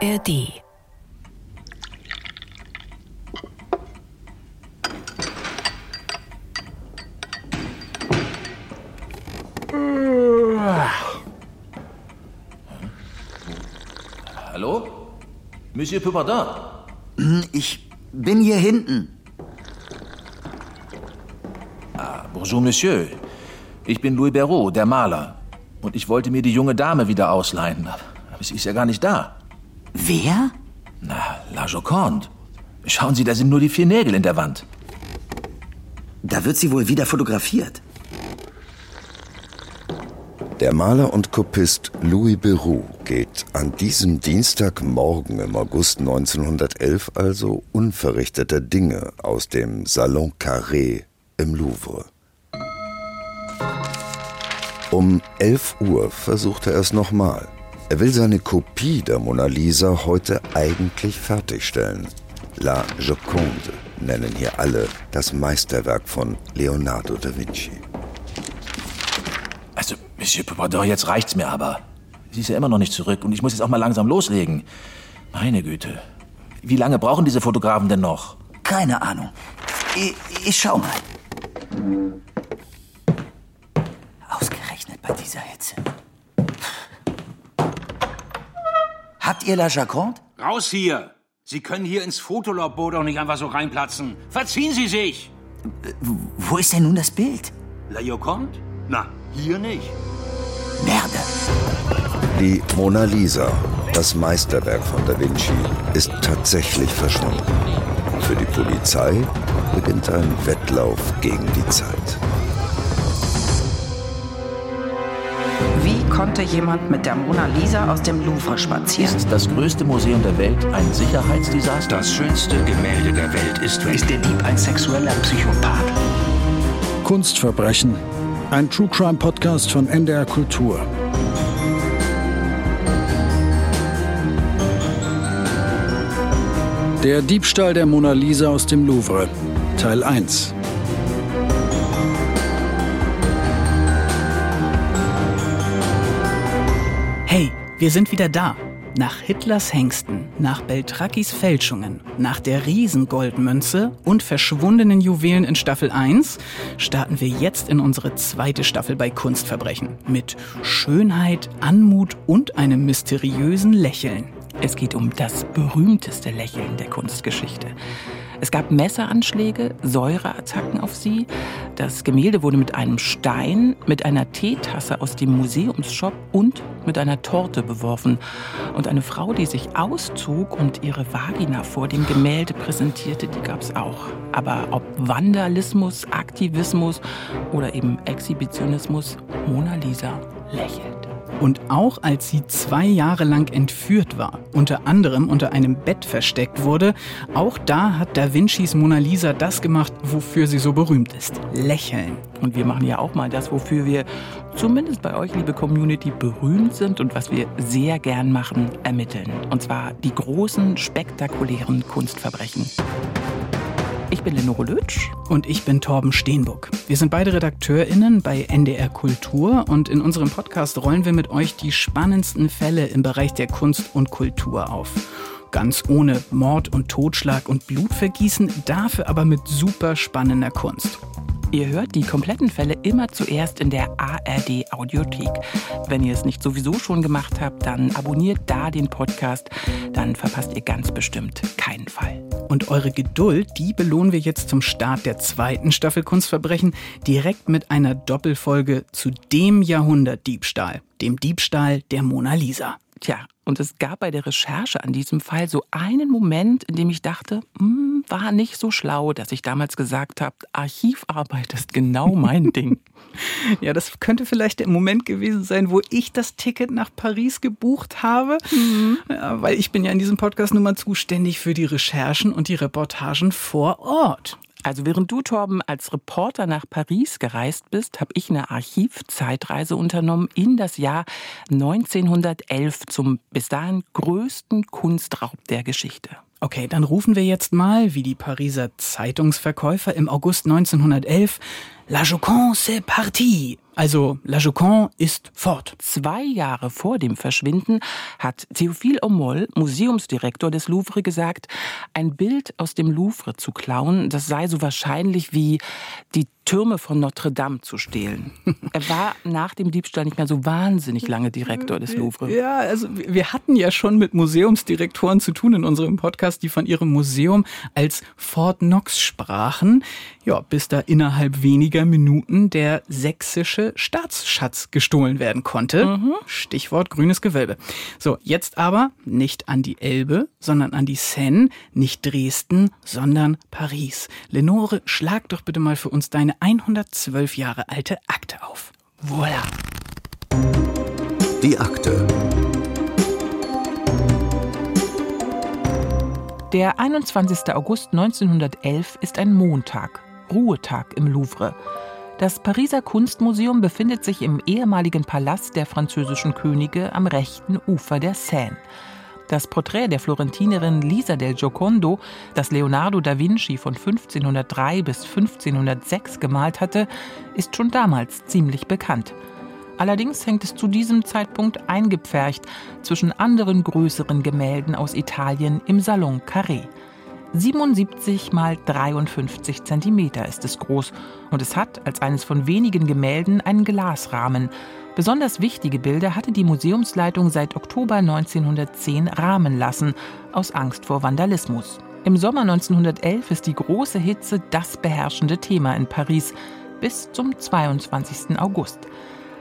ARD. Hallo? Monsieur Pupardin? Ich bin hier hinten. Ah, bonjour, Monsieur. Ich bin Louis Perrault, der Maler. Und ich wollte mir die junge Dame wieder ausleihen. Aber sie ist ja gar nicht da. Wer? Na, La Joconde. Schauen Sie, da sind nur die vier Nägel in der Wand. Da wird sie wohl wieder fotografiert. Der Maler und Kopist Louis Beroux geht an diesem Dienstagmorgen im August 1911 also unverrichteter Dinge aus dem Salon Carré im Louvre. Um 11 Uhr versucht er es nochmal. Er will seine Kopie der Mona Lisa heute eigentlich fertigstellen. La Joconde nennen hier alle das Meisterwerk von Leonardo da Vinci. Also, Monsieur Pupardin, jetzt reicht's mir aber. Sie ist ja immer noch nicht zurück und ich muss jetzt auch mal langsam loslegen. Meine Güte. Wie lange brauchen diese Fotografen denn noch? Keine Ahnung. Ich, ich schau mal. Ausgerechnet bei dieser Hitze. Habt ihr La Joconde? Raus hier! Sie können hier ins Fotolabor doch nicht einfach so reinplatzen. Verziehen Sie sich! Wo ist denn nun das Bild? La Joconde? Na, hier nicht. Merde. Die Mona Lisa, das Meisterwerk von Da Vinci, ist tatsächlich verschwunden. Für die Polizei beginnt ein Wettlauf gegen die Zeit. Konnte jemand mit der Mona Lisa aus dem Louvre spazieren? Ist das größte Museum der Welt ein Sicherheitsdesaster? Das schönste Gemälde der Welt ist weg. Ist der Dieb ein sexueller Psychopath? Kunstverbrechen. Ein True Crime Podcast von NDR Kultur. Der Diebstahl der Mona Lisa aus dem Louvre. Teil 1. wir sind wieder da. Nach Hitlers Hengsten, nach Beltrakis Fälschungen, nach der Riesengoldmünze und verschwundenen Juwelen in Staffel 1 starten wir jetzt in unsere zweite Staffel bei Kunstverbrechen mit Schönheit, Anmut und einem mysteriösen Lächeln. Es geht um das berühmteste Lächeln der Kunstgeschichte. Es gab Messeranschläge, Säureattacken auf sie. Das Gemälde wurde mit einem Stein, mit einer Teetasse aus dem Museumsshop und mit einer Torte beworfen. Und eine Frau, die sich auszog und ihre Vagina vor dem Gemälde präsentierte, die gab es auch. Aber ob Vandalismus, Aktivismus oder eben Exhibitionismus, Mona Lisa lächelt. Und auch als sie zwei Jahre lang entführt war, unter anderem unter einem Bett versteckt wurde, auch da hat Da Vincis Mona Lisa das gemacht, wofür sie so berühmt ist. Lächeln. Und wir machen ja auch mal das, wofür wir zumindest bei euch, liebe Community, berühmt sind und was wir sehr gern machen, ermitteln. Und zwar die großen, spektakulären Kunstverbrechen. Ich bin Lenore Lötsch. Und ich bin Torben Steenbuck. Wir sind beide RedakteurInnen bei NDR Kultur und in unserem Podcast rollen wir mit euch die spannendsten Fälle im Bereich der Kunst und Kultur auf. Ganz ohne Mord und Totschlag und Blutvergießen, dafür aber mit super spannender Kunst. Ihr hört die kompletten Fälle immer zuerst in der ARD Audiothek. Wenn ihr es nicht sowieso schon gemacht habt, dann abonniert da den Podcast, dann verpasst ihr ganz bestimmt keinen Fall. Und eure Geduld, die belohnen wir jetzt zum Start der zweiten Staffel Kunstverbrechen direkt mit einer Doppelfolge zu dem Jahrhundertdiebstahl, dem Diebstahl der Mona Lisa. Tja, und es gab bei der Recherche an diesem Fall so einen Moment, in dem ich dachte, hm, war nicht so schlau, dass ich damals gesagt habe, Archivarbeit ist genau mein Ding. Ja, das könnte vielleicht der Moment gewesen sein, wo ich das Ticket nach Paris gebucht habe, mhm. ja, weil ich bin ja in diesem Podcast nun mal zuständig für die Recherchen und die Reportagen vor Ort. Also während du, Torben, als Reporter nach Paris gereist bist, habe ich eine Archivzeitreise unternommen in das Jahr 1911 zum bis dahin größten Kunstraub der Geschichte. Okay, dann rufen wir jetzt mal, wie die Pariser Zeitungsverkäufer im August 1911, La Joconde c'est parti. Also La Joconde ist fort. Zwei Jahre vor dem Verschwinden hat Théophile Omol, Museumsdirektor des Louvre, gesagt, ein Bild aus dem Louvre zu klauen, das sei so wahrscheinlich wie die Türme von Notre Dame zu stehlen. Er war nach dem Diebstahl nicht mehr so wahnsinnig lange Direktor des Louvre. Ja, also wir hatten ja schon mit Museumsdirektoren zu tun in unserem Podcast, die von ihrem Museum als Fort Knox sprachen. Ja, bis da innerhalb weniger Minuten der sächsische Staatsschatz gestohlen werden konnte. Mhm. Stichwort grünes Gewölbe. So, jetzt aber nicht an die Elbe, sondern an die Seine, nicht Dresden, sondern Paris. Lenore, schlag doch bitte mal für uns deine 112 Jahre alte Akte auf. Voilà. Die Akte. Der 21. August 1911 ist ein Montag, Ruhetag im Louvre. Das Pariser Kunstmuseum befindet sich im ehemaligen Palast der französischen Könige am rechten Ufer der Seine. Das Porträt der Florentinerin Lisa del Giocondo, das Leonardo da Vinci von 1503 bis 1506 gemalt hatte, ist schon damals ziemlich bekannt. Allerdings hängt es zu diesem Zeitpunkt eingepfercht zwischen anderen größeren Gemälden aus Italien im Salon Carré. 77 mal 53 Zentimeter ist es groß und es hat als eines von wenigen Gemälden einen Glasrahmen. Besonders wichtige Bilder hatte die Museumsleitung seit Oktober 1910 rahmen lassen, aus Angst vor Vandalismus. Im Sommer 1911 ist die große Hitze das beherrschende Thema in Paris bis zum 22. August.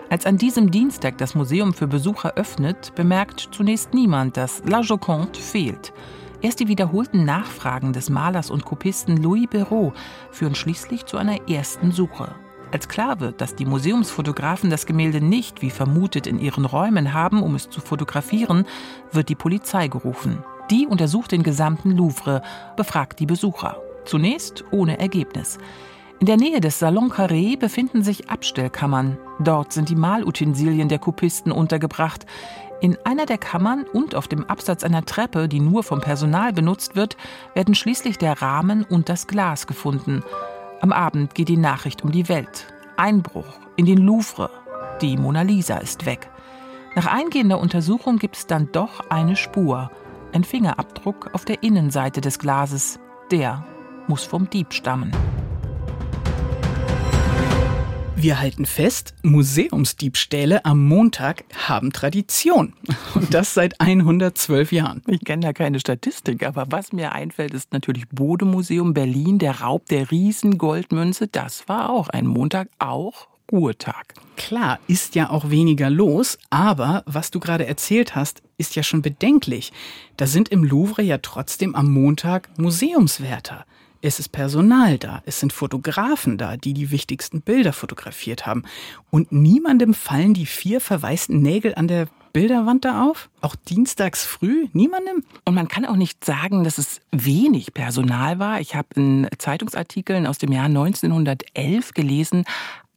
Als an diesem Dienstag das Museum für Besucher öffnet, bemerkt zunächst niemand, dass La Joconde fehlt. Erst die wiederholten Nachfragen des Malers und Kopisten Louis Béraud führen schließlich zu einer ersten Suche. Als klar wird, dass die Museumsfotografen das Gemälde nicht, wie vermutet, in ihren Räumen haben, um es zu fotografieren, wird die Polizei gerufen. Die untersucht den gesamten Louvre, befragt die Besucher. Zunächst ohne Ergebnis. In der Nähe des Salon Carré befinden sich Abstellkammern. Dort sind die Malutensilien der Kopisten untergebracht. In einer der Kammern und auf dem Absatz einer Treppe, die nur vom Personal benutzt wird, werden schließlich der Rahmen und das Glas gefunden. Am Abend geht die Nachricht um die Welt. Einbruch in den Louvre. Die Mona Lisa ist weg. Nach eingehender Untersuchung gibt es dann doch eine Spur. Ein Fingerabdruck auf der Innenseite des Glases. Der muss vom Dieb stammen. Wir halten fest, Museumsdiebstähle am Montag haben Tradition. Und das seit 112 Jahren. Ich kenne da keine Statistik, aber was mir einfällt, ist natürlich Bodemuseum Berlin, der Raub der Riesengoldmünze. Das war auch ein Montag, auch Ruhetag. Klar, ist ja auch weniger los, aber was du gerade erzählt hast, ist ja schon bedenklich. Da sind im Louvre ja trotzdem am Montag Museumswärter. Es ist Personal da, es sind Fotografen da, die die wichtigsten Bilder fotografiert haben. Und niemandem fallen die vier verwaisten Nägel an der Bilderwand da auf? Auch dienstags früh? Niemandem? Und man kann auch nicht sagen, dass es wenig Personal war. Ich habe in Zeitungsartikeln aus dem Jahr 1911 gelesen,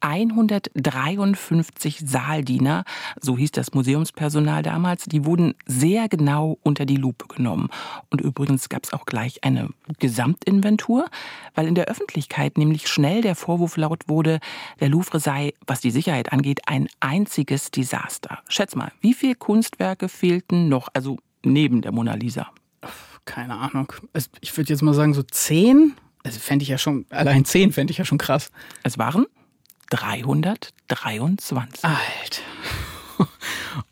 153 Saaldiener, so hieß das Museumspersonal damals, die wurden sehr genau unter die Lupe genommen. Und übrigens gab es auch gleich eine Gesamtinventur, weil in der Öffentlichkeit nämlich schnell der Vorwurf laut wurde, der Louvre sei, was die Sicherheit angeht, ein einziges Desaster. Schätz mal, wie viele Kunstwerke fehlten noch, also neben der Mona Lisa? Keine Ahnung. Ich würde jetzt mal sagen, so zehn. Also fände ich ja schon, allein zehn fände ich ja schon krass. Es waren 323. Alt.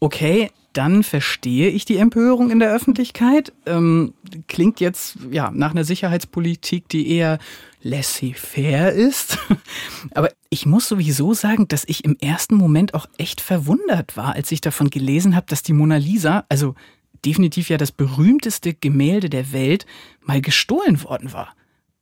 Okay, dann verstehe ich die Empörung in der Öffentlichkeit. Ähm, klingt jetzt ja nach einer Sicherheitspolitik, die eher laissez-faire ist. Aber ich muss sowieso sagen, dass ich im ersten Moment auch echt verwundert war, als ich davon gelesen habe, dass die Mona Lisa, also definitiv ja das berühmteste Gemälde der Welt, mal gestohlen worden war.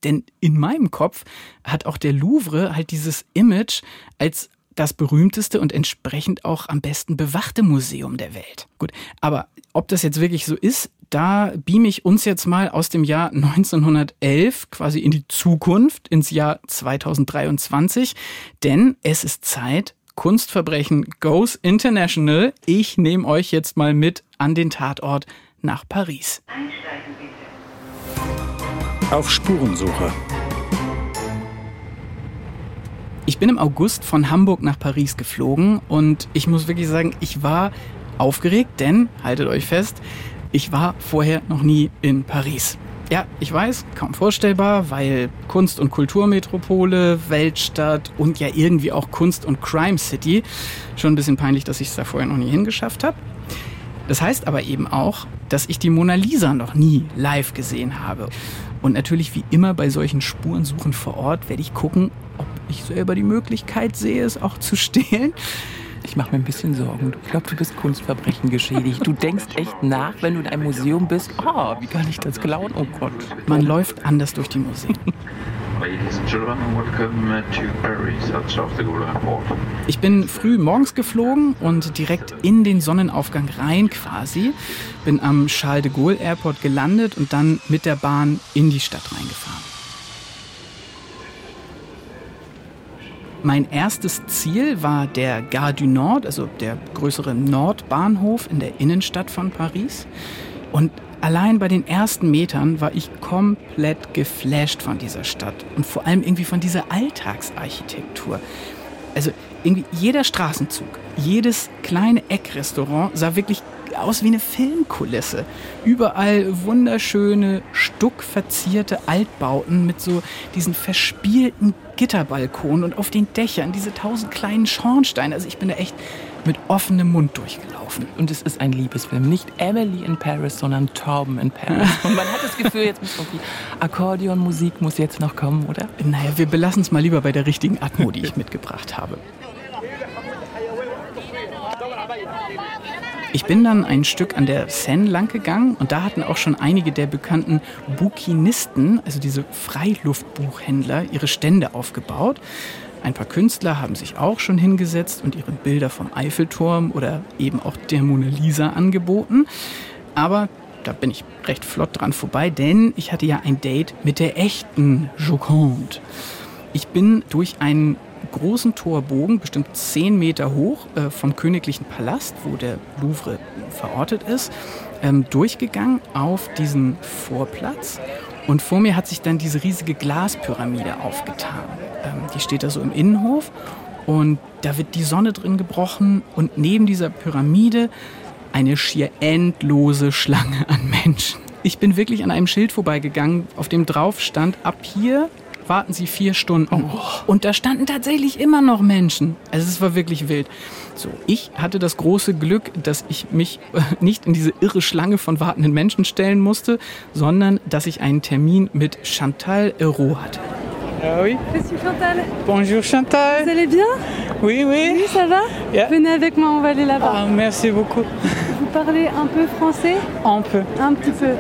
Denn in meinem Kopf hat auch der Louvre halt dieses Image als das berühmteste und entsprechend auch am besten bewachte Museum der Welt. Gut, aber ob das jetzt wirklich so ist, da beame ich uns jetzt mal aus dem Jahr 1911 quasi in die Zukunft, ins Jahr 2023, denn es ist Zeit, Kunstverbrechen goes international. Ich nehme euch jetzt mal mit an den Tatort nach Paris. Einsteigen bitte. Auf Spurensuche. Ich bin im August von Hamburg nach Paris geflogen und ich muss wirklich sagen, ich war aufgeregt, denn, haltet euch fest, ich war vorher noch nie in Paris. Ja, ich weiß, kaum vorstellbar, weil Kunst- und Kulturmetropole, Weltstadt und ja irgendwie auch Kunst- und Crime City. Schon ein bisschen peinlich, dass ich es da vorher noch nie hingeschafft habe. Das heißt aber eben auch, dass ich die Mona Lisa noch nie live gesehen habe. Und natürlich wie immer bei solchen Spurensuchen vor Ort werde ich gucken, ob ich selber die Möglichkeit sehe, es auch zu stehlen. Ich mache mir ein bisschen Sorgen. Ich glaube, du bist Kunstverbrechen geschädigt. Du denkst echt nach, wenn du in einem Museum bist. Oh, wie kann ich das klauen? Oh Gott. Man läuft anders durch die Museen. Ich bin früh morgens geflogen und direkt in den Sonnenaufgang rein quasi. Bin am Charles de Gaulle Airport gelandet und dann mit der Bahn in die Stadt reingefahren. Mein erstes Ziel war der Gare du Nord, also der größere Nordbahnhof in der Innenstadt von Paris. Und allein bei den ersten Metern war ich komplett geflasht von dieser Stadt und vor allem irgendwie von dieser Alltagsarchitektur. Also irgendwie jeder Straßenzug, jedes kleine Eckrestaurant sah wirklich aus wie eine Filmkulisse. Überall wunderschöne, stuckverzierte Altbauten mit so diesen verspielten Gitterbalkonen und auf den Dächern diese tausend kleinen Schornsteine. Also ich bin da echt mit offenem Mund durchgelaufen. Und es ist ein Liebesfilm. Nicht Emily in Paris, sondern Torben in Paris. Und man hat das Gefühl, jetzt muss irgendwie Akkordeonmusik muss jetzt noch kommen, oder? Naja, wir belassen es mal lieber bei der richtigen Atmo, die ich mitgebracht habe. Ich bin dann ein Stück an der Seine lang gegangen und da hatten auch schon einige der bekannten Bukinisten, also diese Freiluftbuchhändler, ihre Stände aufgebaut. Ein paar Künstler haben sich auch schon hingesetzt und ihre Bilder vom Eiffelturm oder eben auch der Mona Lisa angeboten. Aber da bin ich recht flott dran vorbei, denn ich hatte ja ein Date mit der echten Joconde. Ich bin durch einen großen Torbogen, bestimmt zehn Meter hoch, äh, vom Königlichen Palast, wo der Louvre verortet ist, ähm, durchgegangen auf diesen Vorplatz. Und vor mir hat sich dann diese riesige Glaspyramide aufgetan. Ähm, die steht da so im Innenhof und da wird die Sonne drin gebrochen und neben dieser Pyramide eine schier endlose Schlange an Menschen. Ich bin wirklich an einem Schild vorbeigegangen, auf dem drauf stand, ab hier warten Sie vier Stunden. Oh. Und da standen tatsächlich immer noch Menschen. Also es war wirklich wild. So, ich hatte das große Glück, dass ich mich äh, nicht in diese irre Schlange von wartenden Menschen stellen musste, sondern dass ich einen Termin mit Chantal Hero hatte. Ah oui. Je suis Chantal. Bonjour Chantal. Vous allez bien Oui, oui. Oui, ça va yeah. Venez avec moi, on va aller là-bas. Ah, merci beaucoup. Vous parlez un peu français Un peu. Un petit peu.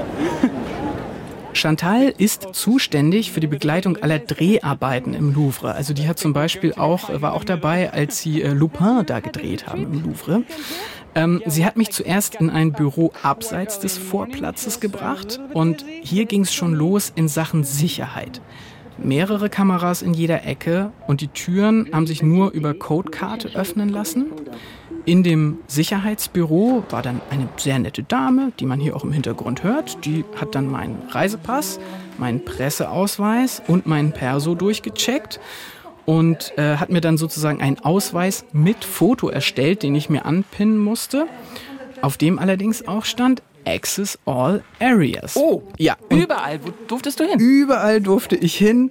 Chantal ist zuständig für die Begleitung aller Dreharbeiten im Louvre. Also die hat zum Beispiel auch, war auch dabei, als sie äh, Lupin da gedreht haben im Louvre. Ähm, sie hat mich zuerst in ein Büro abseits des Vorplatzes gebracht und hier ging es schon los in Sachen Sicherheit. Mehrere Kameras in jeder Ecke und die Türen haben sich nur über Codekarte öffnen lassen. In dem Sicherheitsbüro war dann eine sehr nette Dame, die man hier auch im Hintergrund hört. Die hat dann meinen Reisepass, meinen Presseausweis und meinen Perso durchgecheckt und äh, hat mir dann sozusagen einen Ausweis mit Foto erstellt, den ich mir anpinnen musste, auf dem allerdings auch stand Access All Areas. Oh, ja. Überall. Wo durftest du hin? Überall durfte ich hin.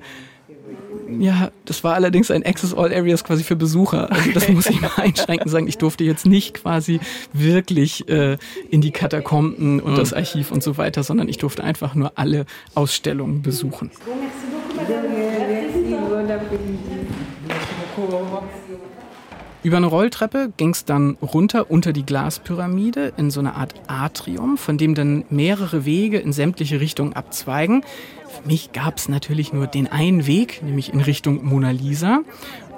Ja, das war allerdings ein Access All Areas quasi für Besucher. Also das muss ich mal einschränken sagen. Ich durfte jetzt nicht quasi wirklich äh, in die Katakomben und mhm. das Archiv und so weiter, sondern ich durfte einfach nur alle Ausstellungen besuchen. Über eine Rolltreppe ging es dann runter unter die Glaspyramide in so eine Art Atrium, von dem dann mehrere Wege in sämtliche Richtungen abzweigen. Für mich gab es natürlich nur den einen Weg, nämlich in Richtung Mona Lisa.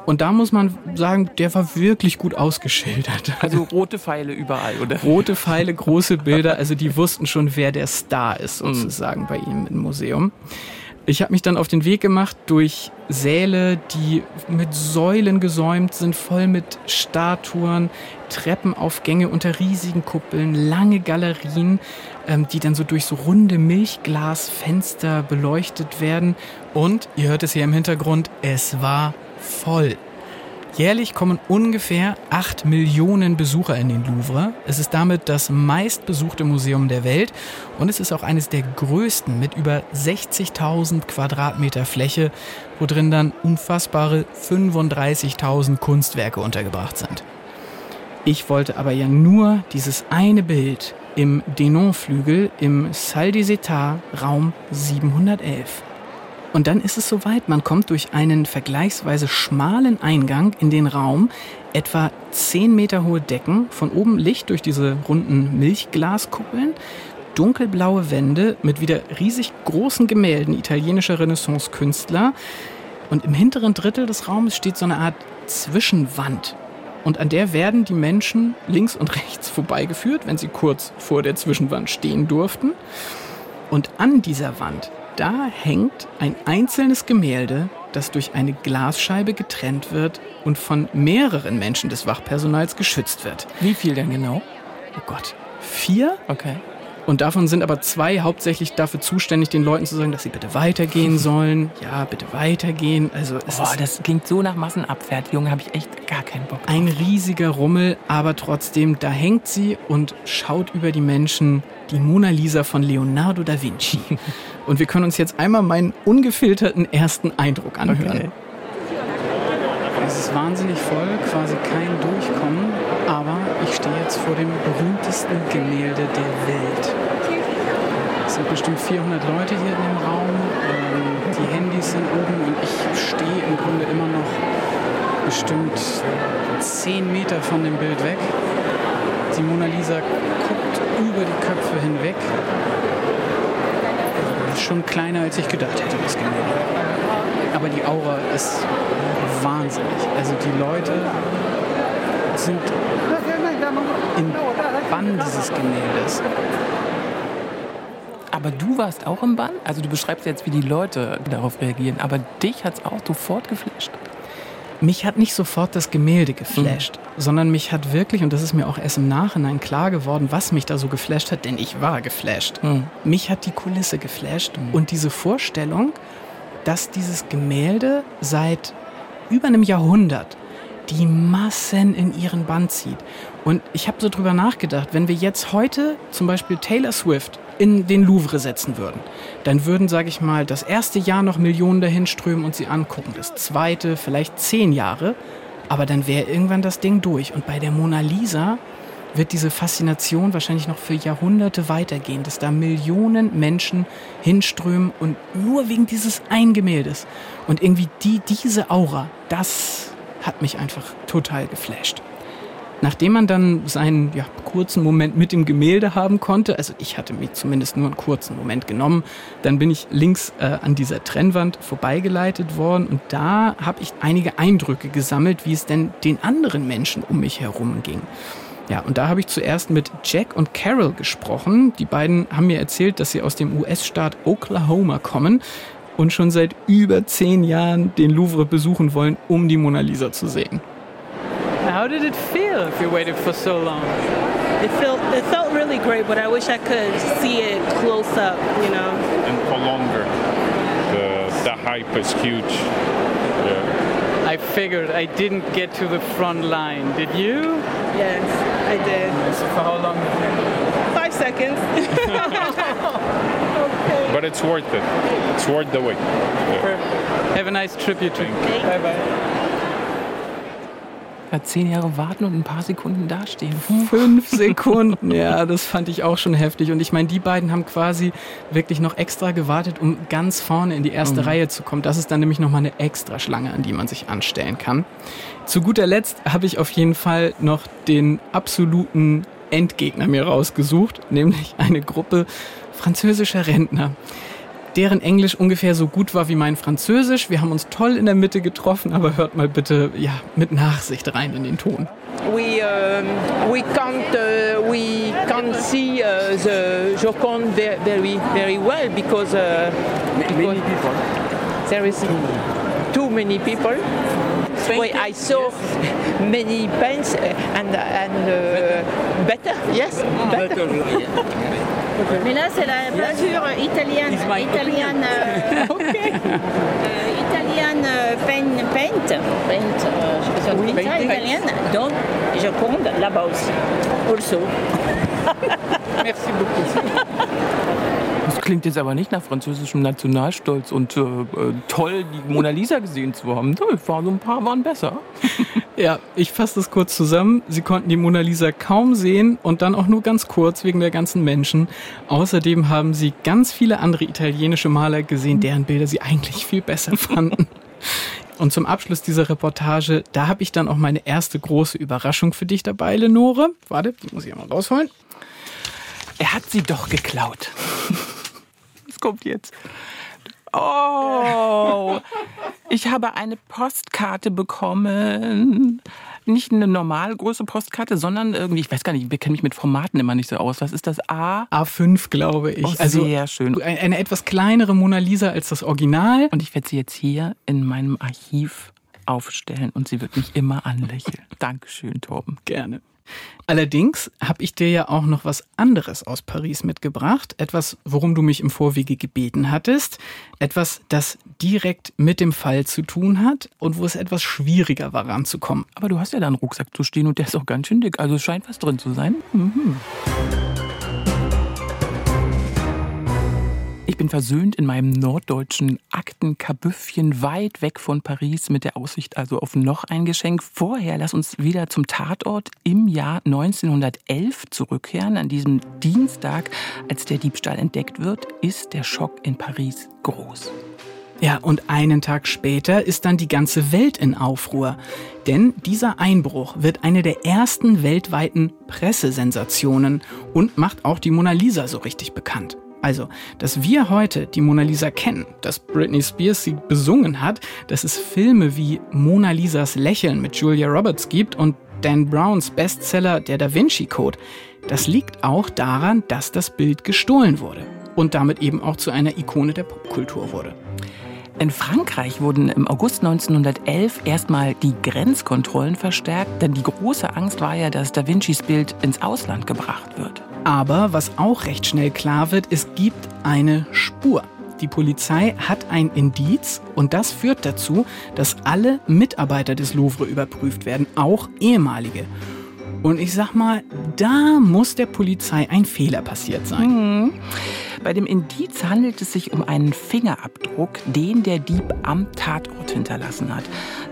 Und da muss man sagen, der war wirklich gut ausgeschildert. Also rote Pfeile überall, oder? Rote Pfeile, große Bilder, also die wussten schon, wer der Star ist, mhm. sozusagen bei ihm im Museum. Ich habe mich dann auf den Weg gemacht durch Säle, die mit Säulen gesäumt sind, voll mit Statuen, Treppenaufgänge unter riesigen Kuppeln, lange Galerien, ähm, die dann so durch so runde Milchglasfenster beleuchtet werden. Und, ihr hört es hier im Hintergrund, es war voll. Jährlich kommen ungefähr 8 Millionen Besucher in den Louvre. Es ist damit das meistbesuchte Museum der Welt und es ist auch eines der größten mit über 60.000 Quadratmeter Fläche, wo drin dann unfassbare 35.000 Kunstwerke untergebracht sind. Ich wollte aber ja nur dieses eine Bild im Denon-Flügel im Salle des Etats, Raum 711. Und dann ist es soweit, man kommt durch einen vergleichsweise schmalen Eingang in den Raum, etwa 10 Meter hohe Decken, von oben Licht durch diese runden Milchglaskuppeln, dunkelblaue Wände mit wieder riesig großen Gemälden italienischer Renaissance-Künstler. Und im hinteren Drittel des Raumes steht so eine Art Zwischenwand. Und an der werden die Menschen links und rechts vorbeigeführt, wenn sie kurz vor der Zwischenwand stehen durften. Und an dieser Wand da hängt ein einzelnes Gemälde, das durch eine Glasscheibe getrennt wird und von mehreren Menschen des Wachpersonals geschützt wird. Wie viel denn genau? Oh Gott. Vier? Okay. Und davon sind aber zwei hauptsächlich dafür zuständig, den Leuten zu sagen, dass sie bitte weitergehen sollen. Ja, bitte weitergehen. Also es Boah, das klingt so nach Massenabfertigung, habe ich echt gar keinen Bock. Drauf. Ein riesiger Rummel, aber trotzdem, da hängt sie und schaut über die Menschen die Mona Lisa von Leonardo da Vinci. und wir können uns jetzt einmal meinen ungefilterten ersten Eindruck anhören. Okay. Es ist wahnsinnig voll, quasi kein Durchkommen, aber ich stehe jetzt vor dem berühmtesten Gemälde der Welt. Es sind bestimmt 400 Leute hier in dem Raum, ähm, die Handys sind oben und ich stehe im Grunde immer noch bestimmt 10 Meter von dem Bild weg. Die Mona Lisa guckt über die Köpfe hinweg. Schon kleiner, als ich gedacht hätte, das Gemälde. Aber die Aura ist wahnsinnig. Also die Leute sind im Bann dieses Gemäldes. Aber du warst auch im Bann? Also du beschreibst jetzt, wie die Leute darauf reagieren, aber dich hat es auch sofort geflasht. Mich hat nicht sofort das Gemälde geflasht, mhm. sondern mich hat wirklich, und das ist mir auch erst im Nachhinein klar geworden, was mich da so geflasht hat, denn ich war geflasht. Mhm. Mich hat die Kulisse geflasht mhm. und diese Vorstellung, dass dieses Gemälde seit über einem Jahrhundert die Massen in ihren Bann zieht. Und ich habe so drüber nachgedacht, wenn wir jetzt heute zum Beispiel Taylor Swift in den Louvre setzen würden, dann würden, sage ich mal, das erste Jahr noch Millionen dahin strömen und sie angucken, das zweite vielleicht zehn Jahre, aber dann wäre irgendwann das Ding durch. Und bei der Mona Lisa wird diese Faszination wahrscheinlich noch für Jahrhunderte weitergehen, dass da Millionen Menschen hinströmen und nur wegen dieses einen Gemäldes. Und irgendwie die, diese Aura, das hat mich einfach total geflasht. Nachdem man dann seinen ja, kurzen Moment mit dem Gemälde haben konnte, also ich hatte mir zumindest nur einen kurzen Moment genommen, dann bin ich links äh, an dieser Trennwand vorbeigeleitet worden und da habe ich einige Eindrücke gesammelt, wie es denn den anderen Menschen um mich herum ging. Ja, und da habe ich zuerst mit Jack und Carol gesprochen. Die beiden haben mir erzählt, dass sie aus dem US-Staat Oklahoma kommen und schon seit über zehn Jahren den Louvre besuchen wollen, um die Mona Lisa zu sehen. How did it feel if you waited for so long? It felt it felt really great, but I wish I could see it close up, you know. And for longer. The the hype is huge. Yeah. I figured I didn't get to the front line. Did you? Yes, I did. For how long? Five seconds. okay. But it's worth it. It's worth the wait. Yeah. Have a nice trip, you too. Bye bye. Ja, zehn Jahre warten und ein paar Sekunden dastehen. Fünf Sekunden, ja, das fand ich auch schon heftig. Und ich meine, die beiden haben quasi wirklich noch extra gewartet, um ganz vorne in die erste mhm. Reihe zu kommen. Das ist dann nämlich nochmal eine extra Schlange, an die man sich anstellen kann. Zu guter Letzt habe ich auf jeden Fall noch den absoluten Endgegner mir rausgesucht, nämlich eine Gruppe französischer Rentner deren Englisch ungefähr so gut war wie mein Französisch. Wir haben uns toll in der Mitte getroffen, aber hört mal bitte ja, mit Nachsicht rein in den Ton. We, um, we can't, uh, we can't see uh, the Joconde very, very well because, uh, many people. There is too many people. Wait, I saw many paints and, and uh, better, yes, better. better Mais là, c'est la peinture italienne. Italienne. Euh, okay. euh, italienne euh, paint, paint, paint euh, je sais pas ça, italienne. Donc, je compte là-bas aussi. Also. Merci beaucoup. Das klingt jetzt aber nicht nach französischem Nationalstolz und äh, äh, toll, die Mona Lisa gesehen zu haben. War so ein paar waren besser. Ja, ich fasse das kurz zusammen. Sie konnten die Mona Lisa kaum sehen und dann auch nur ganz kurz wegen der ganzen Menschen. Außerdem haben sie ganz viele andere italienische Maler gesehen, deren Bilder sie eigentlich viel besser fanden. Und zum Abschluss dieser Reportage, da habe ich dann auch meine erste große Überraschung für dich dabei, Lenore. Warte, die muss ich einmal rausholen. Er hat sie doch geklaut. Kommt jetzt. Oh, ich habe eine Postkarte bekommen. Nicht eine normal große Postkarte, sondern irgendwie, ich weiß gar nicht, ich kenne mich mit Formaten immer nicht so aus. Was ist das? A? A5, glaube ich. Oh, also sehr schön. Eine etwas kleinere Mona Lisa als das Original. Und ich werde sie jetzt hier in meinem Archiv aufstellen und sie wird mich immer anlächeln. Dankeschön, Torben. Gerne. Allerdings habe ich dir ja auch noch was anderes aus Paris mitgebracht. Etwas, worum du mich im Vorwege gebeten hattest. Etwas, das direkt mit dem Fall zu tun hat und wo es etwas schwieriger war, ranzukommen. Aber du hast ja da einen Rucksack zu stehen und der ist auch ganz schön dick. Also scheint was drin zu sein. Mhm. Ich bin versöhnt in meinem norddeutschen Aktenkabüffchen weit weg von Paris mit der Aussicht also auf noch ein Geschenk. Vorher lass uns wieder zum Tatort im Jahr 1911 zurückkehren. An diesem Dienstag, als der Diebstahl entdeckt wird, ist der Schock in Paris groß. Ja, und einen Tag später ist dann die ganze Welt in Aufruhr. Denn dieser Einbruch wird eine der ersten weltweiten Pressesensationen und macht auch die Mona Lisa so richtig bekannt. Also, dass wir heute die Mona Lisa kennen, dass Britney Spears sie besungen hat, dass es Filme wie Mona Lisas Lächeln mit Julia Roberts gibt und Dan Browns Bestseller Der Da Vinci Code, das liegt auch daran, dass das Bild gestohlen wurde und damit eben auch zu einer Ikone der Popkultur wurde. In Frankreich wurden im August 1911 erstmal die Grenzkontrollen verstärkt, denn die große Angst war ja, dass Da Vincis Bild ins Ausland gebracht wird. Aber was auch recht schnell klar wird, es gibt eine Spur. Die Polizei hat ein Indiz und das führt dazu, dass alle Mitarbeiter des Louvre überprüft werden, auch ehemalige. Und ich sag mal, da muss der Polizei ein Fehler passiert sein. Mhm. Bei dem Indiz handelt es sich um einen Fingerabdruck, den der Dieb am Tatort hinterlassen hat.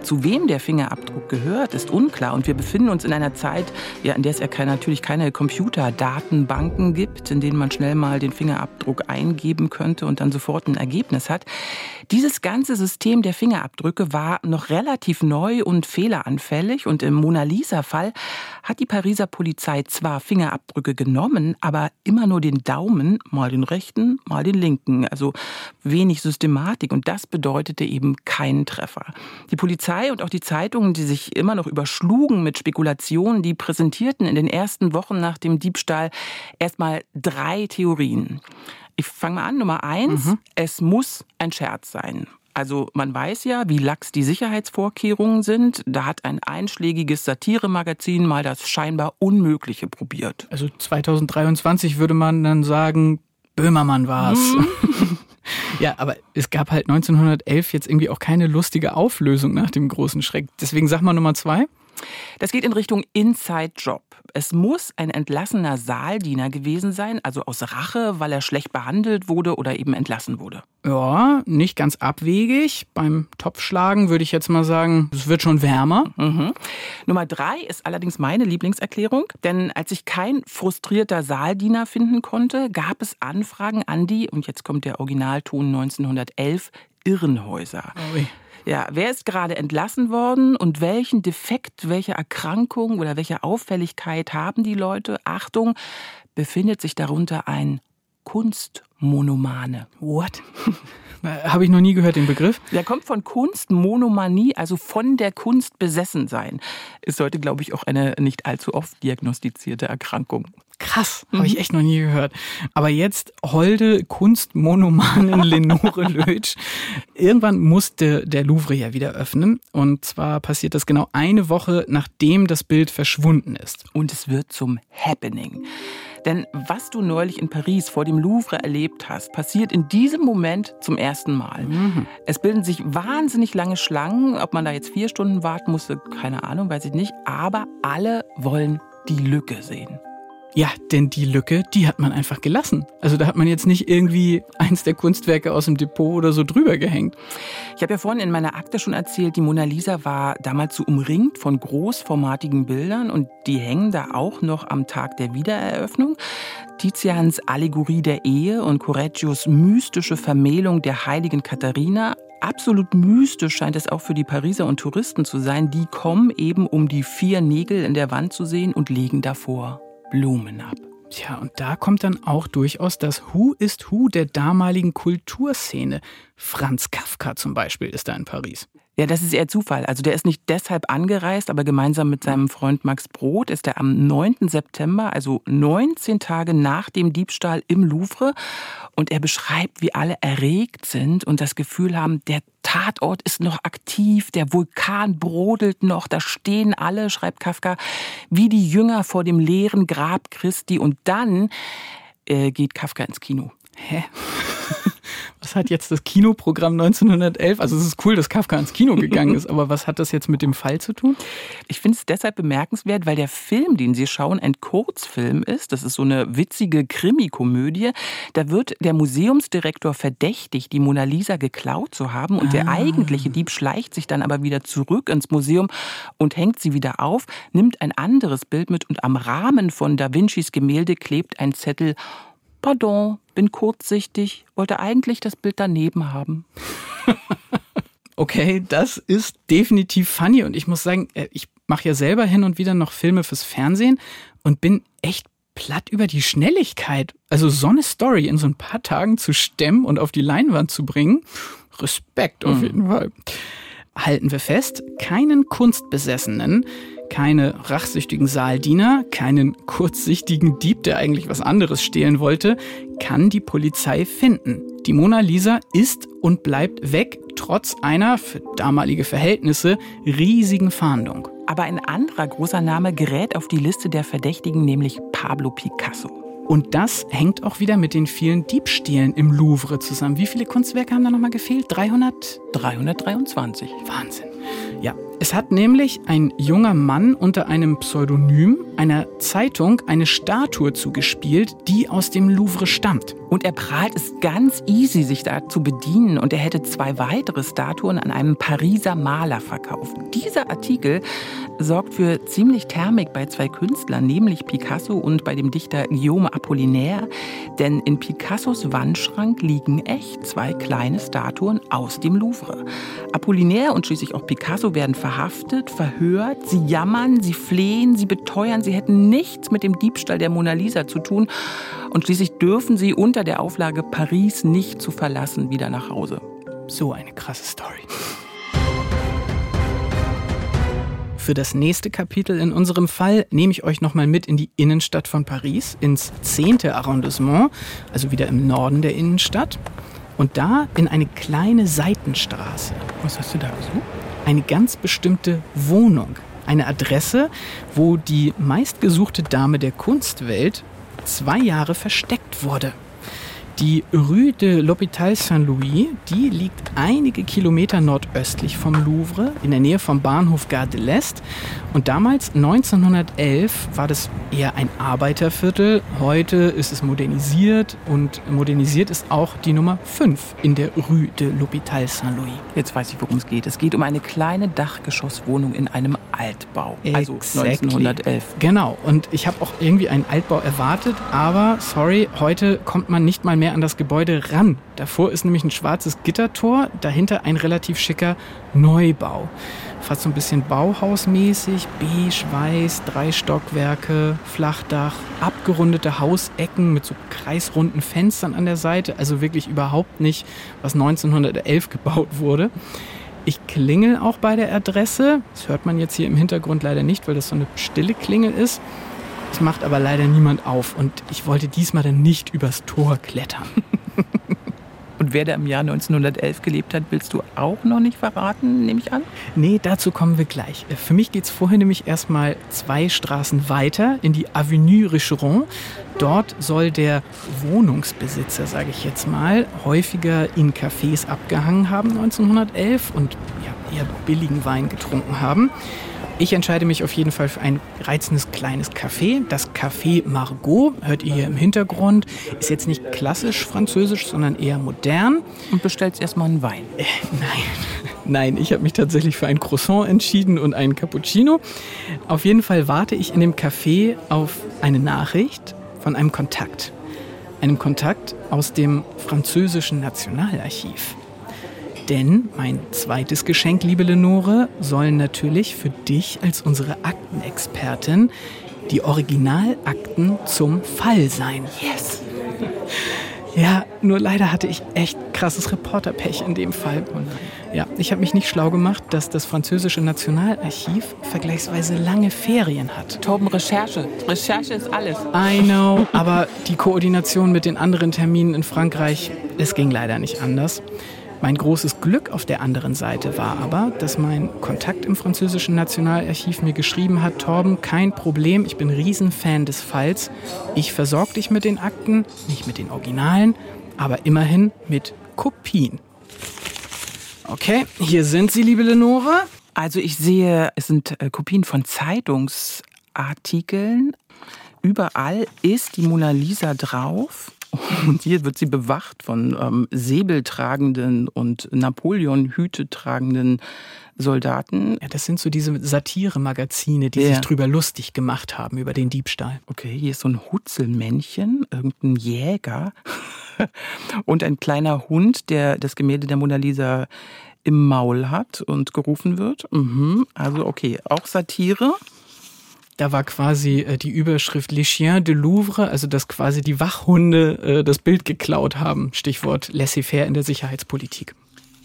Zu wem der Fingerabdruck gehört, ist unklar. Und wir befinden uns in einer Zeit, ja, in der es ja natürlich keine Computerdatenbanken gibt, in denen man schnell mal den Fingerabdruck eingeben könnte und dann sofort ein Ergebnis hat. Dieses ganze System der Fingerabdrücke war noch relativ neu und fehleranfällig. Und im Mona Lisa-Fall hat die Pariser Polizei zwar Fingerabdrücke genommen, aber immer nur den Daumen, mal den rechten, mal den linken. Also wenig Systematik. Und das bedeutete eben keinen Treffer. Die Polizei Polizei und auch die Zeitungen, die sich immer noch überschlugen mit Spekulationen, die präsentierten in den ersten Wochen nach dem Diebstahl erstmal drei Theorien. Ich fange mal an. Nummer eins, mhm. es muss ein Scherz sein. Also man weiß ja, wie lax die Sicherheitsvorkehrungen sind. Da hat ein einschlägiges Satiremagazin mal das scheinbar Unmögliche probiert. Also 2023 würde man dann sagen, Böhmermann war's. Ja, aber es gab halt 1911 jetzt irgendwie auch keine lustige Auflösung nach dem großen Schreck. Deswegen sag mal Nummer zwei. Das geht in Richtung Inside Job. Es muss ein entlassener Saaldiener gewesen sein, also aus Rache, weil er schlecht behandelt wurde oder eben entlassen wurde. Ja, nicht ganz abwegig. Beim Topfschlagen würde ich jetzt mal sagen, es wird schon wärmer. Mhm. Nummer drei ist allerdings meine Lieblingserklärung, denn als ich kein frustrierter Saaldiener finden konnte, gab es Anfragen an die, und jetzt kommt der Originalton 1911, Irrenhäuser. Oh ja, wer ist gerade entlassen worden und welchen Defekt, welche Erkrankung oder welche Auffälligkeit haben die Leute? Achtung, befindet sich darunter ein Kunstmonomane. What? Habe ich noch nie gehört, den Begriff. Der kommt von Kunstmonomanie, also von der Kunst besessen sein. Ist heute, glaube ich, auch eine nicht allzu oft diagnostizierte Erkrankung. Krass, habe ich mhm. echt noch nie gehört. Aber jetzt holde Kunstmonomanin Lenore Lötsch. Irgendwann musste der Louvre ja wieder öffnen. Und zwar passiert das genau eine Woche, nachdem das Bild verschwunden ist. Und es wird zum Happening. Denn was du neulich in Paris vor dem Louvre erlebt hast, passiert in diesem Moment zum ersten Mal. Mhm. Es bilden sich wahnsinnig lange Schlangen. Ob man da jetzt vier Stunden warten musste, keine Ahnung, weiß ich nicht. Aber alle wollen die Lücke sehen. Ja, denn die Lücke, die hat man einfach gelassen. Also da hat man jetzt nicht irgendwie eins der Kunstwerke aus dem Depot oder so drüber gehängt. Ich habe ja vorhin in meiner Akte schon erzählt, die Mona Lisa war damals so umringt von großformatigen Bildern und die hängen da auch noch am Tag der Wiedereröffnung. Tizians Allegorie der Ehe und Correggios mystische Vermählung der heiligen Katharina absolut mystisch scheint es auch für die Pariser und Touristen zu sein. Die kommen eben, um die vier Nägel in der Wand zu sehen und legen davor Blumen ab. Tja, und da kommt dann auch durchaus das Who ist Who der damaligen Kulturszene. Franz Kafka zum Beispiel ist da in Paris. Ja, das ist eher Zufall. Also der ist nicht deshalb angereist, aber gemeinsam mit seinem Freund Max Brot ist er am 9. September, also 19 Tage nach dem Diebstahl im Louvre. Und er beschreibt, wie alle erregt sind und das Gefühl haben, der Tatort ist noch aktiv, der Vulkan brodelt noch, da stehen alle, schreibt Kafka, wie die Jünger vor dem leeren Grab Christi. Und dann äh, geht Kafka ins Kino. Hä? was hat jetzt das Kinoprogramm 1911? Also es ist cool, dass Kafka ins Kino gegangen ist, aber was hat das jetzt mit dem Fall zu tun? Ich finde es deshalb bemerkenswert, weil der Film, den Sie schauen, ein Kurzfilm ist. Das ist so eine witzige Krimikomödie. Da wird der Museumsdirektor verdächtigt, die Mona Lisa geklaut zu haben und ah. der eigentliche Dieb schleicht sich dann aber wieder zurück ins Museum und hängt sie wieder auf, nimmt ein anderes Bild mit und am Rahmen von Da Vincis Gemälde klebt ein Zettel Pardon, bin kurzsichtig, wollte eigentlich das Bild daneben haben. okay, das ist definitiv funny und ich muss sagen, äh, ich mache ja selber hin und wieder noch Filme fürs Fernsehen und bin echt platt über die Schnelligkeit. Also so eine Story in so ein paar Tagen zu stemmen und auf die Leinwand zu bringen, Respekt auf mhm. jeden Fall. Halten wir fest, keinen Kunstbesessenen keine rachsüchtigen Saaldiener, keinen kurzsichtigen Dieb, der eigentlich was anderes stehlen wollte, kann die Polizei finden. Die Mona Lisa ist und bleibt weg, trotz einer, für damalige Verhältnisse, riesigen Fahndung. Aber ein anderer großer Name gerät auf die Liste der Verdächtigen, nämlich Pablo Picasso. Und das hängt auch wieder mit den vielen Diebstählen im Louvre zusammen. Wie viele Kunstwerke haben da nochmal gefehlt? 300? 323. Wahnsinn. Ja, es hat nämlich ein junger Mann unter einem Pseudonym einer Zeitung eine Statue zugespielt, die aus dem Louvre stammt. Und er prahlt es ganz easy, sich da zu bedienen. Und er hätte zwei weitere Statuen an einem Pariser Maler verkauft. Dieser Artikel sorgt für ziemlich Thermik bei zwei Künstlern, nämlich Picasso und bei dem Dichter Guillaume Apollinaire. Denn in Picassos Wandschrank liegen echt zwei kleine Statuen aus dem Louvre. Apollinaire und schließlich auch Picasso werden verhaftet, verhört, sie jammern, sie flehen, sie beteuern, sie hätten nichts mit dem Diebstahl der Mona Lisa zu tun und schließlich dürfen sie unter der Auflage Paris nicht zu verlassen wieder nach Hause. So eine krasse Story. Für das nächste Kapitel in unserem Fall nehme ich euch nochmal mit in die Innenstadt von Paris, ins 10. Arrondissement, also wieder im Norden der Innenstadt. Und da in eine kleine Seitenstraße. Was hast du da gesucht? Eine ganz bestimmte Wohnung, eine Adresse, wo die meistgesuchte Dame der Kunstwelt zwei Jahre versteckt wurde. Die Rue de l'Hôpital Saint-Louis, die liegt einige Kilometer nordöstlich vom Louvre, in der Nähe vom Bahnhof Gare de l'Est. Und damals, 1911, war das eher ein Arbeiterviertel. Heute ist es modernisiert und modernisiert ist auch die Nummer 5 in der Rue de l'Hôpital Saint-Louis. Jetzt weiß ich, worum es geht. Es geht um eine kleine Dachgeschosswohnung in einem Altbau. Also exactly. 1911. Genau. Und ich habe auch irgendwie einen Altbau erwartet, aber sorry, heute kommt man nicht mal mehr an das Gebäude ran. Davor ist nämlich ein schwarzes Gittertor, dahinter ein relativ schicker Neubau. Fast so ein bisschen Bauhausmäßig, beige, weiß, drei Stockwerke, Flachdach, abgerundete Hausecken mit so kreisrunden Fenstern an der Seite. Also wirklich überhaupt nicht, was 1911 gebaut wurde. Ich klingel auch bei der Adresse. Das hört man jetzt hier im Hintergrund leider nicht, weil das so eine stille Klingel ist. Es macht aber leider niemand auf und ich wollte diesmal dann nicht übers Tor klettern. wer da im Jahr 1911 gelebt hat, willst du auch noch nicht verraten, nehme ich an? Nee, dazu kommen wir gleich. Für mich geht es vorhin nämlich erstmal zwei Straßen weiter in die Avenue Richeron. Dort soll der Wohnungsbesitzer, sage ich jetzt mal, häufiger in Cafés abgehangen haben 1911 und ja, eher billigen Wein getrunken haben. Ich entscheide mich auf jeden Fall für ein reizendes kleines Café. Das Café Margot, hört ihr hier im Hintergrund, ist jetzt nicht klassisch französisch, sondern eher modern. Und bestellst erstmal einen Wein? Äh, nein. Nein, ich habe mich tatsächlich für ein Croissant entschieden und einen Cappuccino. Auf jeden Fall warte ich in dem Café auf eine Nachricht von einem Kontakt. Einem Kontakt aus dem französischen Nationalarchiv. Denn mein zweites Geschenk, liebe Lenore, sollen natürlich für dich als unsere Aktenexpertin die Originalakten zum Fall sein. Yes! Ja, nur leider hatte ich echt krasses Reporterpech in dem Fall. Ja, ich habe mich nicht schlau gemacht, dass das französische Nationalarchiv vergleichsweise lange Ferien hat. Torben, Recherche. Recherche ist alles. I know, aber die Koordination mit den anderen Terminen in Frankreich, es ging leider nicht anders. Mein großes Glück auf der anderen Seite war aber, dass mein Kontakt im französischen Nationalarchiv mir geschrieben hat, Torben, kein Problem, ich bin Riesenfan des Falls. Ich versorge dich mit den Akten, nicht mit den Originalen, aber immerhin mit Kopien. Okay, hier sind sie, liebe Lenore. Also ich sehe, es sind äh, Kopien von Zeitungsartikeln. Überall ist die Mona Lisa drauf. Und hier wird sie bewacht von ähm, säbeltragenden und Napoleon-Hüte tragenden Soldaten. Ja, das sind so diese Satire-Magazine, die ja. sich drüber lustig gemacht haben, über den Diebstahl. Okay, hier ist so ein Hutzelmännchen, irgendein Jäger und ein kleiner Hund, der das Gemälde der Mona Lisa im Maul hat und gerufen wird. Mhm. Also okay, auch Satire. Da war quasi äh, die Überschrift Les Chiens de Louvre, also dass quasi die Wachhunde äh, das Bild geklaut haben. Stichwort laissez-faire in der Sicherheitspolitik.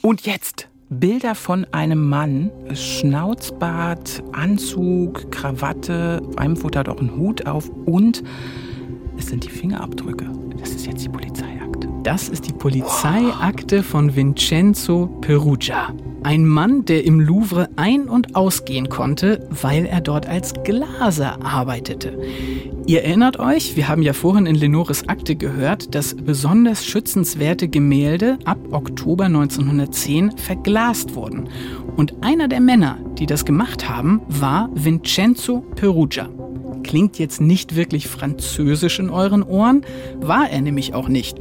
Und jetzt Bilder von einem Mann, Schnauzbart, Anzug, Krawatte, einem Foto hat auch einen Hut auf und es sind die Fingerabdrücke. Das ist jetzt die Polizeiakte. Das ist die Polizeiakte von Vincenzo Perugia. Ein Mann, der im Louvre ein- und ausgehen konnte, weil er dort als Glaser arbeitete. Ihr erinnert euch, wir haben ja vorhin in Lenores Akte gehört, dass besonders schützenswerte Gemälde ab Oktober 1910 verglast wurden. Und einer der Männer, die das gemacht haben, war Vincenzo Perugia. Klingt jetzt nicht wirklich französisch in euren Ohren, war er nämlich auch nicht.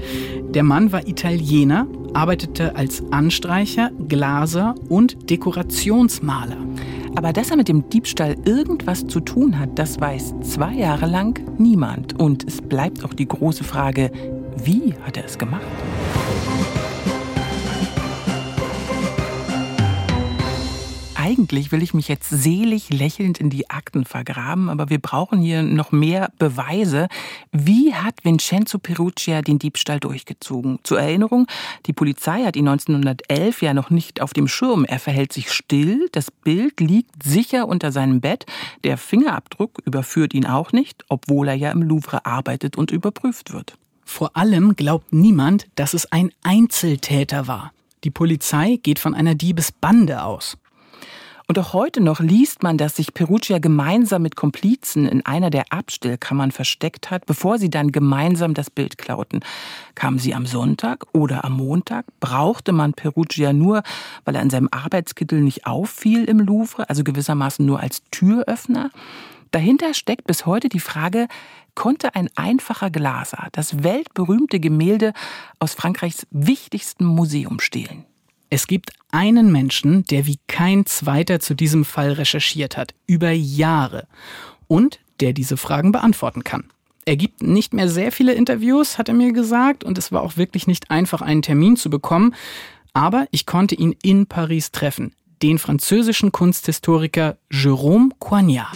Der Mann war Italiener, arbeitete als Anstreicher, Glaser und Dekorationsmaler. Aber dass er mit dem Diebstahl irgendwas zu tun hat, das weiß zwei Jahre lang niemand. Und es bleibt auch die große Frage, wie hat er es gemacht? Eigentlich will ich mich jetzt selig lächelnd in die Akten vergraben, aber wir brauchen hier noch mehr Beweise. Wie hat Vincenzo Perugia den Diebstahl durchgezogen? Zur Erinnerung, die Polizei hat ihn 1911 ja noch nicht auf dem Schirm. Er verhält sich still, das Bild liegt sicher unter seinem Bett, der Fingerabdruck überführt ihn auch nicht, obwohl er ja im Louvre arbeitet und überprüft wird. Vor allem glaubt niemand, dass es ein Einzeltäter war. Die Polizei geht von einer Diebesbande aus. Und auch heute noch liest man, dass sich Perugia gemeinsam mit Komplizen in einer der Abstellkammern versteckt hat, bevor sie dann gemeinsam das Bild klauten. Kamen sie am Sonntag oder am Montag? Brauchte man Perugia nur, weil er in seinem Arbeitskittel nicht auffiel im Louvre, also gewissermaßen nur als Türöffner? Dahinter steckt bis heute die Frage, konnte ein einfacher Glaser das weltberühmte Gemälde aus Frankreichs wichtigstem Museum stehlen? Es gibt einen Menschen, der wie kein zweiter zu diesem Fall recherchiert hat, über Jahre, und der diese Fragen beantworten kann. Er gibt nicht mehr sehr viele Interviews, hat er mir gesagt, und es war auch wirklich nicht einfach, einen Termin zu bekommen, aber ich konnte ihn in Paris treffen, den französischen Kunsthistoriker Jérôme Coignard.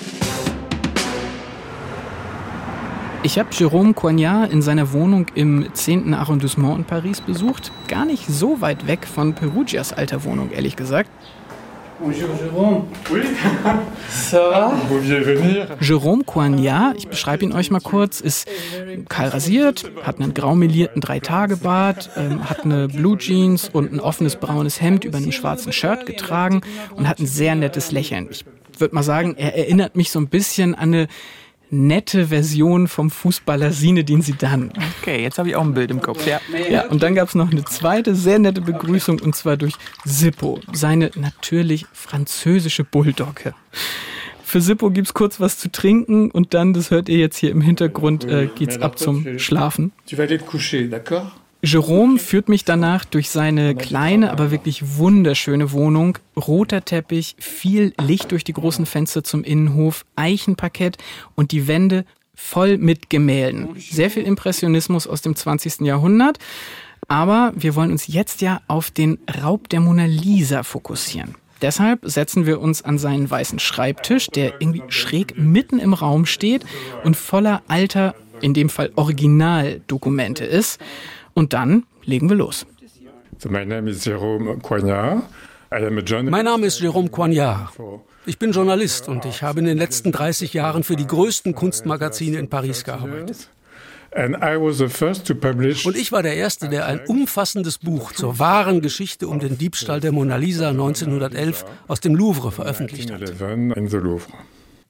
Ich habe Jérôme Coignard in seiner Wohnung im 10. Arrondissement in Paris besucht. Gar nicht so weit weg von Perugias alter Wohnung, ehrlich gesagt. Bonjour Jérôme. Oui. Ça va? Vous venir. Jérôme Coignard, ich beschreibe ihn euch mal kurz, ist kahl rasiert, hat einen graumelierten Drei-Tage-Bart, ähm, hat eine Blue Jeans und ein offenes braunes Hemd über einem schwarzen Shirt getragen und hat ein sehr nettes Lächeln. Ich würde mal sagen, er erinnert mich so ein bisschen an eine nette Version vom Fußballer Sinedin Sidan. Okay, jetzt habe ich auch ein Bild im Kopf, ja. Ja, und dann gab es noch eine zweite sehr nette Begrüßung und zwar durch Sippo, seine natürlich französische Bulldogge. Für Sippo gibt es kurz was zu trinken und dann, das hört ihr jetzt hier im Hintergrund, äh, geht's ab zum Schlafen. Tu vas aller te coucher, d'accord? Jerome führt mich danach durch seine kleine, aber wirklich wunderschöne Wohnung. Roter Teppich, viel Licht durch die großen Fenster zum Innenhof, Eichenparkett und die Wände voll mit Gemälden. Sehr viel Impressionismus aus dem 20. Jahrhundert. Aber wir wollen uns jetzt ja auf den Raub der Mona Lisa fokussieren. Deshalb setzen wir uns an seinen weißen Schreibtisch, der irgendwie schräg mitten im Raum steht und voller alter, in dem Fall Originaldokumente ist. Und dann legen wir los. mein Name ist Jérôme Coignard. Mein Name ist Jérôme Coignard. Ich bin Journalist und ich habe in den letzten 30 Jahren für die größten Kunstmagazine in Paris gearbeitet. Und ich war der Erste, der ein umfassendes Buch zur wahren Geschichte um den Diebstahl der Mona Lisa 1911 aus dem Louvre veröffentlicht hat.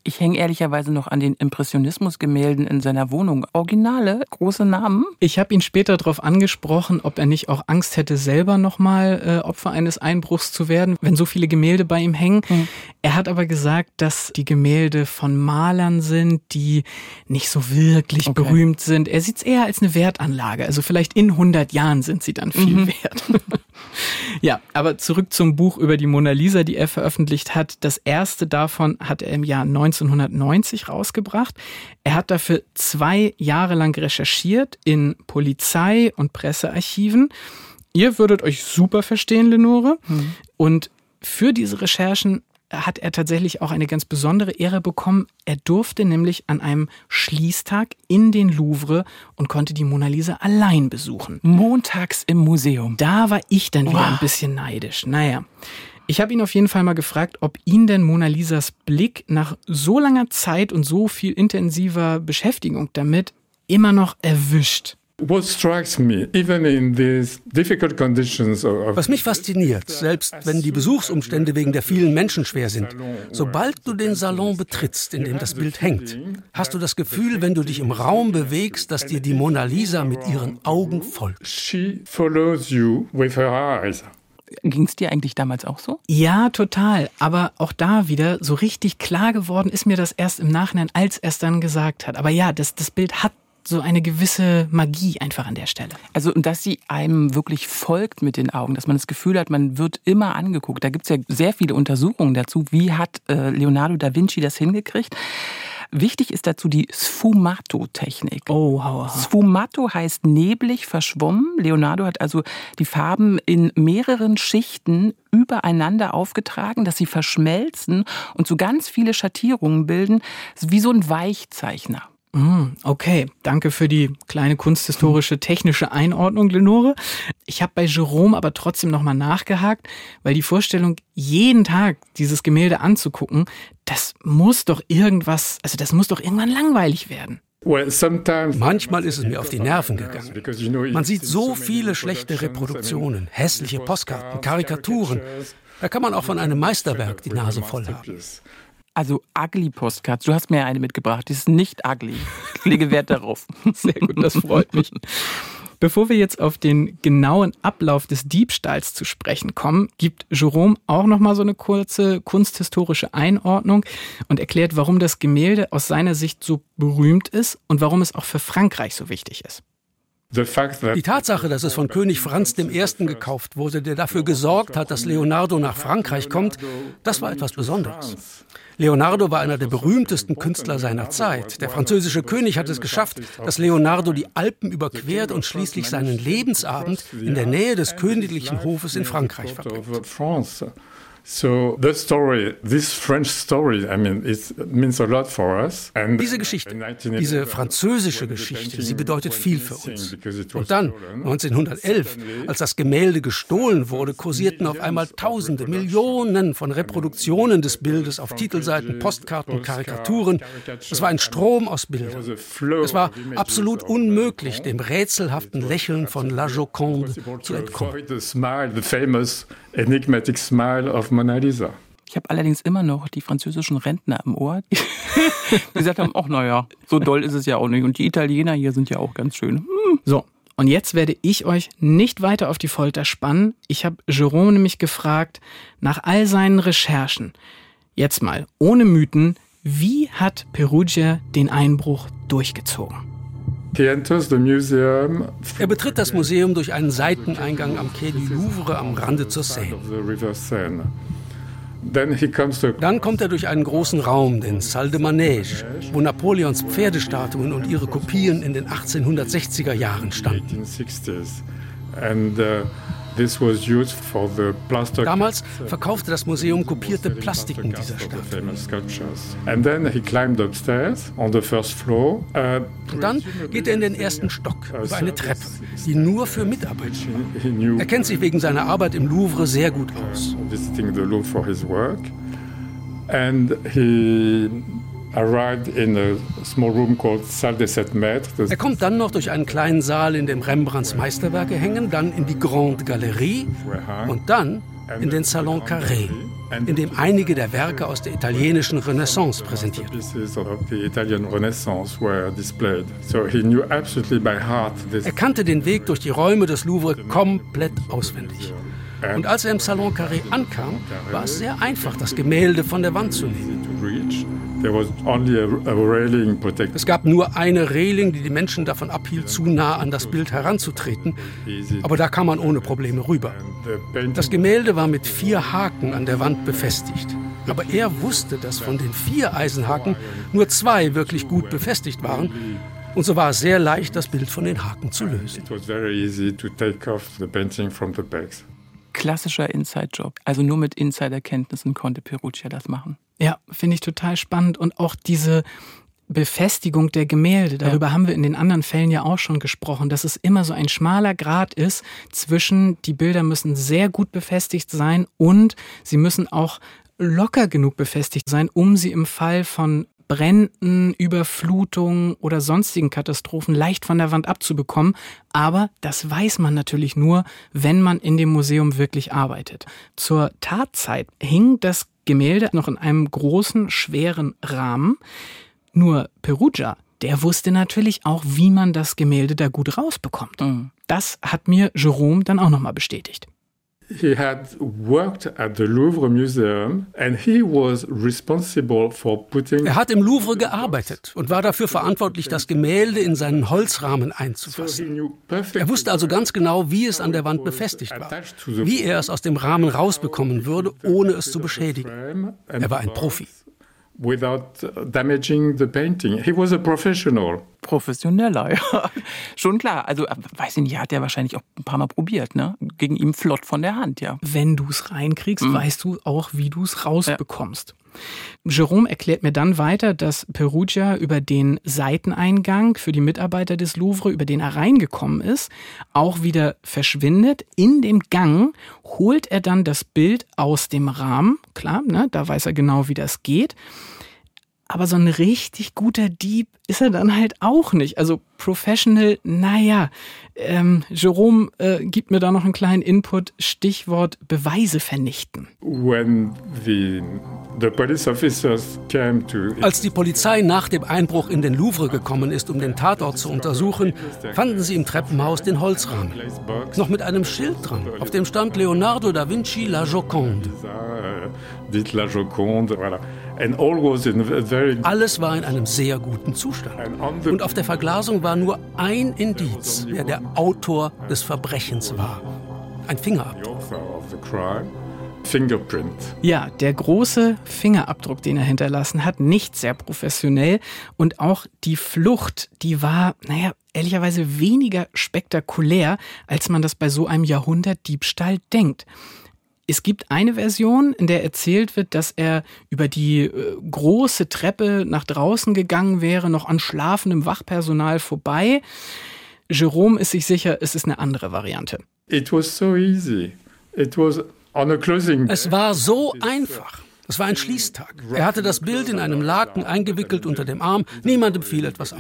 Ich hänge ehrlicherweise noch an den Impressionismus-Gemälden in seiner Wohnung. Originale, große Namen. Ich habe ihn später darauf angesprochen, ob er nicht auch Angst hätte, selber nochmal äh, Opfer eines Einbruchs zu werden, wenn so viele Gemälde bei ihm hängen. Mhm. Er hat aber gesagt, dass die Gemälde von Malern sind, die nicht so wirklich okay. berühmt sind. Er sieht es eher als eine Wertanlage. Also vielleicht in 100 Jahren sind sie dann viel mhm. wert. ja, aber zurück zum Buch über die Mona Lisa, die er veröffentlicht hat. Das erste davon hat er im Jahr 1990 rausgebracht. Er hat dafür zwei Jahre lang recherchiert in Polizei- und Pressearchiven. Ihr würdet euch super verstehen, Lenore. Mhm. Und für diese Recherchen hat er tatsächlich auch eine ganz besondere Ehre bekommen. Er durfte nämlich an einem Schließtag in den Louvre und konnte die Mona Lisa allein besuchen. Montags im Museum. Da war ich dann wieder wow. ein bisschen neidisch. Naja. Ich habe ihn auf jeden Fall mal gefragt, ob ihn denn Mona Lisas Blick nach so langer Zeit und so viel intensiver Beschäftigung damit immer noch erwischt. Was mich fasziniert, selbst wenn die Besuchsumstände wegen der vielen Menschen schwer sind, sobald du den Salon betrittst, in dem das Bild hängt, hast du das Gefühl, wenn du dich im Raum bewegst, dass dir die Mona Lisa mit ihren Augen folgt. She follows you with her eyes. Ging es dir eigentlich damals auch so? Ja, total. Aber auch da wieder so richtig klar geworden ist mir das erst im Nachhinein, als er es dann gesagt hat. Aber ja, das, das Bild hat so eine gewisse Magie einfach an der Stelle. Also, dass sie einem wirklich folgt mit den Augen, dass man das Gefühl hat, man wird immer angeguckt. Da gibt es ja sehr viele Untersuchungen dazu. Wie hat äh, Leonardo da Vinci das hingekriegt? Wichtig ist dazu die Sfumato-Technik. Oh, hau, hau. Sfumato heißt neblig, verschwommen. Leonardo hat also die Farben in mehreren Schichten übereinander aufgetragen, dass sie verschmelzen und so ganz viele Schattierungen bilden, wie so ein Weichzeichner. Mm, okay, danke für die kleine kunsthistorische technische Einordnung, Lenore. Ich habe bei Jerome aber trotzdem nochmal nachgehakt, weil die Vorstellung, jeden Tag dieses Gemälde anzugucken, das muss doch irgendwas, also das muss doch irgendwann langweilig werden. Manchmal ist es mir auf die Nerven gegangen. Man sieht so viele schlechte Reproduktionen, hässliche Postkarten, Karikaturen. Da kann man auch von einem Meisterwerk die Nase voll haben. Also ugly Postcards. Du hast mir eine mitgebracht. Die ist nicht ugly. Ich lege Wert darauf. Sehr gut, das freut mich. Bevor wir jetzt auf den genauen Ablauf des Diebstahls zu sprechen kommen, gibt Jerome auch noch mal so eine kurze kunsthistorische Einordnung und erklärt, warum das Gemälde aus seiner Sicht so berühmt ist und warum es auch für Frankreich so wichtig ist. Die Tatsache, dass es von König Franz I. gekauft wurde, der dafür gesorgt hat, dass Leonardo nach Frankreich kommt, das war etwas Besonderes. Leonardo war einer der berühmtesten Künstler seiner Zeit. Der französische König hat es geschafft, dass Leonardo die Alpen überquert und schließlich seinen Lebensabend in der Nähe des königlichen Hofes in Frankreich verbringt. So the story, this French story, I mean, it means a lot for us. And diese Geschichte, diese französische Geschichte, sie bedeutet viel für uns. Und dann, 1911, als das Gemälde gestohlen wurde, kursierten auf einmal Tausende, Millionen von Reproduktionen des Bildes auf Titelseiten, Postkarten, Karikaturen. Es war ein Strom aus Bildern. Es war absolut unmöglich, dem rätselhaften Lächeln von La Joconde zu entkommen enigmatic smile of Mona Lisa. Ich habe allerdings immer noch die französischen Rentner im Ohr, die gesagt haben, ach naja, so doll ist es ja auch nicht. Und die Italiener hier sind ja auch ganz schön. Hm. So, und jetzt werde ich euch nicht weiter auf die Folter spannen. Ich habe Jerome nämlich gefragt, nach all seinen Recherchen, jetzt mal ohne Mythen, wie hat Perugia den Einbruch durchgezogen? Er betritt das Museum durch einen Seiteneingang am Quai du Louvre am Rande zur Seine. Dann kommt er durch einen großen Raum, den Salle de Manège, wo Napoleons Pferdestatuen und ihre Kopien in den 1860er Jahren standen. Damals verkaufte das Museum kopierte Plastiken dieser Stadt. Uh, Und dann geht er in den ersten Stock uh, über eine Treppe, die nur für Mitarbeiter war. Er kennt sich wegen seiner Arbeit im Louvre sehr gut aus. And he er kommt dann noch durch einen kleinen Saal, in dem Rembrandts Meisterwerke hängen, dann in die Grande Galerie und dann in den Salon Carré, in dem einige der Werke aus der italienischen Renaissance präsentiert Er kannte den Weg durch die Räume des Louvre komplett auswendig. Und als er im Salon Carré ankam, war es sehr einfach, das Gemälde von der Wand zu nehmen. Es gab nur eine Reling, die die Menschen davon abhielt, zu nah an das Bild heranzutreten. Aber da kam man ohne Probleme rüber. Das Gemälde war mit vier Haken an der Wand befestigt. Aber er wusste, dass von den vier Eisenhaken nur zwei wirklich gut befestigt waren. Und so war es sehr leicht, das Bild von den Haken zu lösen klassischer Inside-Job. Also nur mit Insider-Kenntnissen konnte Perugia das machen. Ja, finde ich total spannend. Und auch diese Befestigung der Gemälde, darüber ja. haben wir in den anderen Fällen ja auch schon gesprochen, dass es immer so ein schmaler Grad ist zwischen, die Bilder müssen sehr gut befestigt sein und sie müssen auch locker genug befestigt sein, um sie im Fall von Bränden, Überflutungen oder sonstigen Katastrophen leicht von der Wand abzubekommen. Aber das weiß man natürlich nur, wenn man in dem Museum wirklich arbeitet. Zur Tatzeit hing das Gemälde noch in einem großen, schweren Rahmen. Nur Perugia, der wusste natürlich auch, wie man das Gemälde da gut rausbekommt. Mhm. Das hat mir Jerome dann auch nochmal bestätigt. He had worked at the Louvre Museum and he was responsible for putting Er hat im Louvre gearbeitet und war dafür verantwortlich, das Gemälde in seinen Holzrahmen einzufassen. Er wusste also ganz genau, wie es an der Wand befestigt war, wie er es aus dem Rahmen rausbekommen würde, ohne es zu beschädigen. Er war ein Profi without damaging the painting. He was a professional. Professioneller, ja. Schon klar. Also, äh, weiß ich nicht, hat er wahrscheinlich auch ein paar Mal probiert, ne? Gegen ihm flott von der Hand, ja. Wenn du es reinkriegst, mhm. weißt du auch, wie du es rausbekommst. Ja. Jerome erklärt mir dann weiter, dass Perugia über den Seiteneingang für die Mitarbeiter des Louvre, über den er reingekommen ist, auch wieder verschwindet. In dem Gang holt er dann das Bild aus dem Rahmen. Klar, ne, da weiß er genau, wie das geht. Aber so ein richtig guter Dieb ist er dann halt auch nicht. Also Professional, naja. Ähm, Jerome äh, gibt mir da noch einen kleinen Input. Stichwort Beweise vernichten. The, the to... Als die Polizei nach dem Einbruch in den Louvre gekommen ist, um den Tatort zu untersuchen, fanden sie im Treppenhaus den Holzrahmen. Noch mit einem Schild dran, auf dem stand Leonardo da Vinci La Joconde. Alles war in einem sehr guten Zustand. Und auf der Verglasung war nur ein Indiz, wer der Autor des Verbrechens war. Ein Fingerabdruck. Ja, der große Fingerabdruck, den er hinterlassen hat, nicht sehr professionell. Und auch die Flucht, die war, naja, ehrlicherweise weniger spektakulär, als man das bei so einem Jahrhundertdiebstahl denkt. Es gibt eine Version, in der erzählt wird, dass er über die äh, große Treppe nach draußen gegangen wäre, noch an schlafendem Wachpersonal vorbei. Jerome ist sich sicher, es ist eine andere Variante. It was so easy. It was on a closing. Es war so einfach. Es war ein Schließtag. Er hatte das Bild in einem Laken eingewickelt unter dem Arm. Niemandem fiel etwas auf.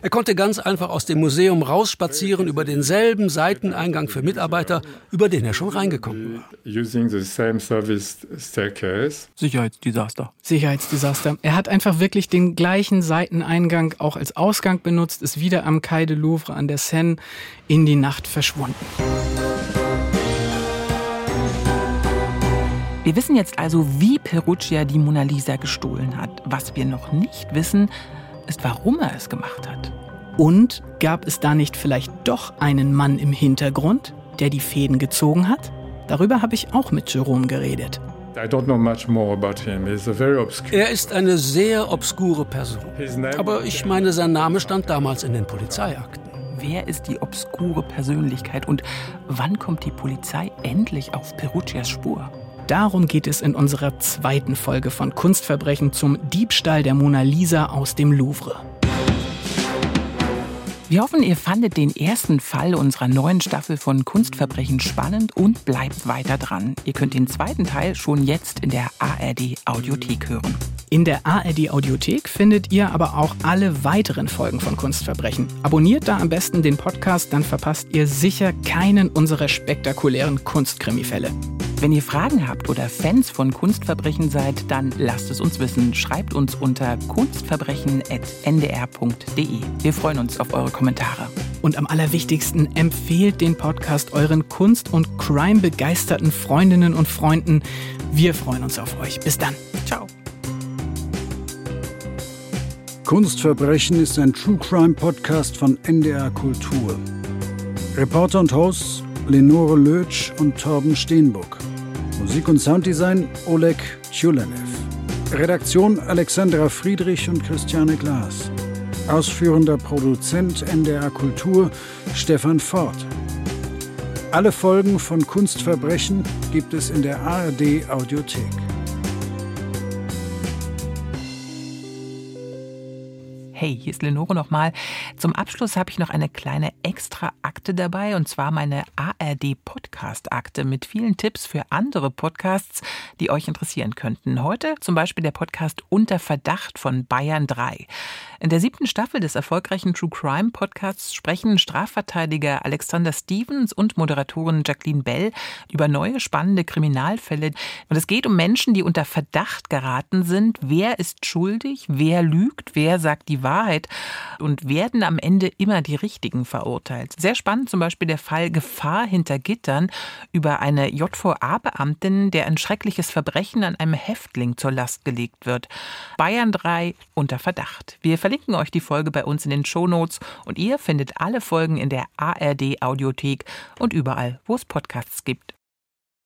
Er konnte ganz einfach aus dem Museum rausspazieren über denselben Seiteneingang für Mitarbeiter, über den er schon reingekommen war. Sicherheitsdesaster. Sicherheitsdesaster. Er hat einfach wirklich den gleichen Seiteneingang auch als Ausgang benutzt, ist wieder am Quai de Louvre an der Seine in die Nacht verschwunden. Wir wissen jetzt also, wie Perugia die Mona Lisa gestohlen hat. Was wir noch nicht wissen, ist, warum er es gemacht hat. Und gab es da nicht vielleicht doch einen Mann im Hintergrund, der die Fäden gezogen hat? Darüber habe ich auch mit Jerome geredet. Er ist eine sehr obskure Person. Aber ich meine, sein Name stand damals in den Polizeiakten. Wer ist die obskure Persönlichkeit und wann kommt die Polizei endlich auf Perugias Spur? Darum geht es in unserer zweiten Folge von Kunstverbrechen zum Diebstahl der Mona Lisa aus dem Louvre. Wir hoffen, ihr fandet den ersten Fall unserer neuen Staffel von Kunstverbrechen spannend und bleibt weiter dran. Ihr könnt den zweiten Teil schon jetzt in der ARD Audiothek hören. In der ARD Audiothek findet ihr aber auch alle weiteren Folgen von Kunstverbrechen. Abonniert da am besten den Podcast, dann verpasst ihr sicher keinen unserer spektakulären Kunstkrimifälle. Wenn ihr Fragen habt oder Fans von Kunstverbrechen seid, dann lasst es uns wissen. Schreibt uns unter kunstverbrechen.ndr.de. Wir freuen uns auf eure Kommentare. Und am allerwichtigsten, empfehlt den Podcast euren Kunst- und Crime-begeisterten Freundinnen und Freunden. Wir freuen uns auf euch. Bis dann. Ciao. Kunstverbrechen ist ein True Crime Podcast von NDR Kultur. Reporter und Hosts Lenore Lötsch und Torben Steenbuck. Musik und Sounddesign Oleg Tjulenev. Redaktion Alexandra Friedrich und Christiane Glas. Ausführender Produzent NDR Kultur Stefan Ford. Alle Folgen von Kunstverbrechen gibt es in der ARD Audiothek. Hey, hier ist Lenore nochmal. Zum Abschluss habe ich noch eine kleine Extra-Akte dabei und zwar meine ARD-Podcast-Akte mit vielen Tipps für andere Podcasts, die euch interessieren könnten. Heute zum Beispiel der Podcast Unter Verdacht von Bayern 3. In der siebten Staffel des erfolgreichen True Crime Podcasts sprechen Strafverteidiger Alexander Stevens und Moderatorin Jacqueline Bell über neue spannende Kriminalfälle. Und es geht um Menschen, die unter Verdacht geraten sind. Wer ist schuldig? Wer lügt? Wer sagt die Wahrheit? Und werden am Ende immer die Richtigen verurteilt? Sehr spannend zum Beispiel der Fall Gefahr hinter Gittern über eine JVA-Beamtin, der ein schreckliches Verbrechen an einem Häftling zur Last gelegt wird. Bayern 3 unter Verdacht. Wir verlinken euch die Folge bei uns in den Shownotes und ihr findet alle Folgen in der ARD Audiothek und überall, wo es Podcasts gibt.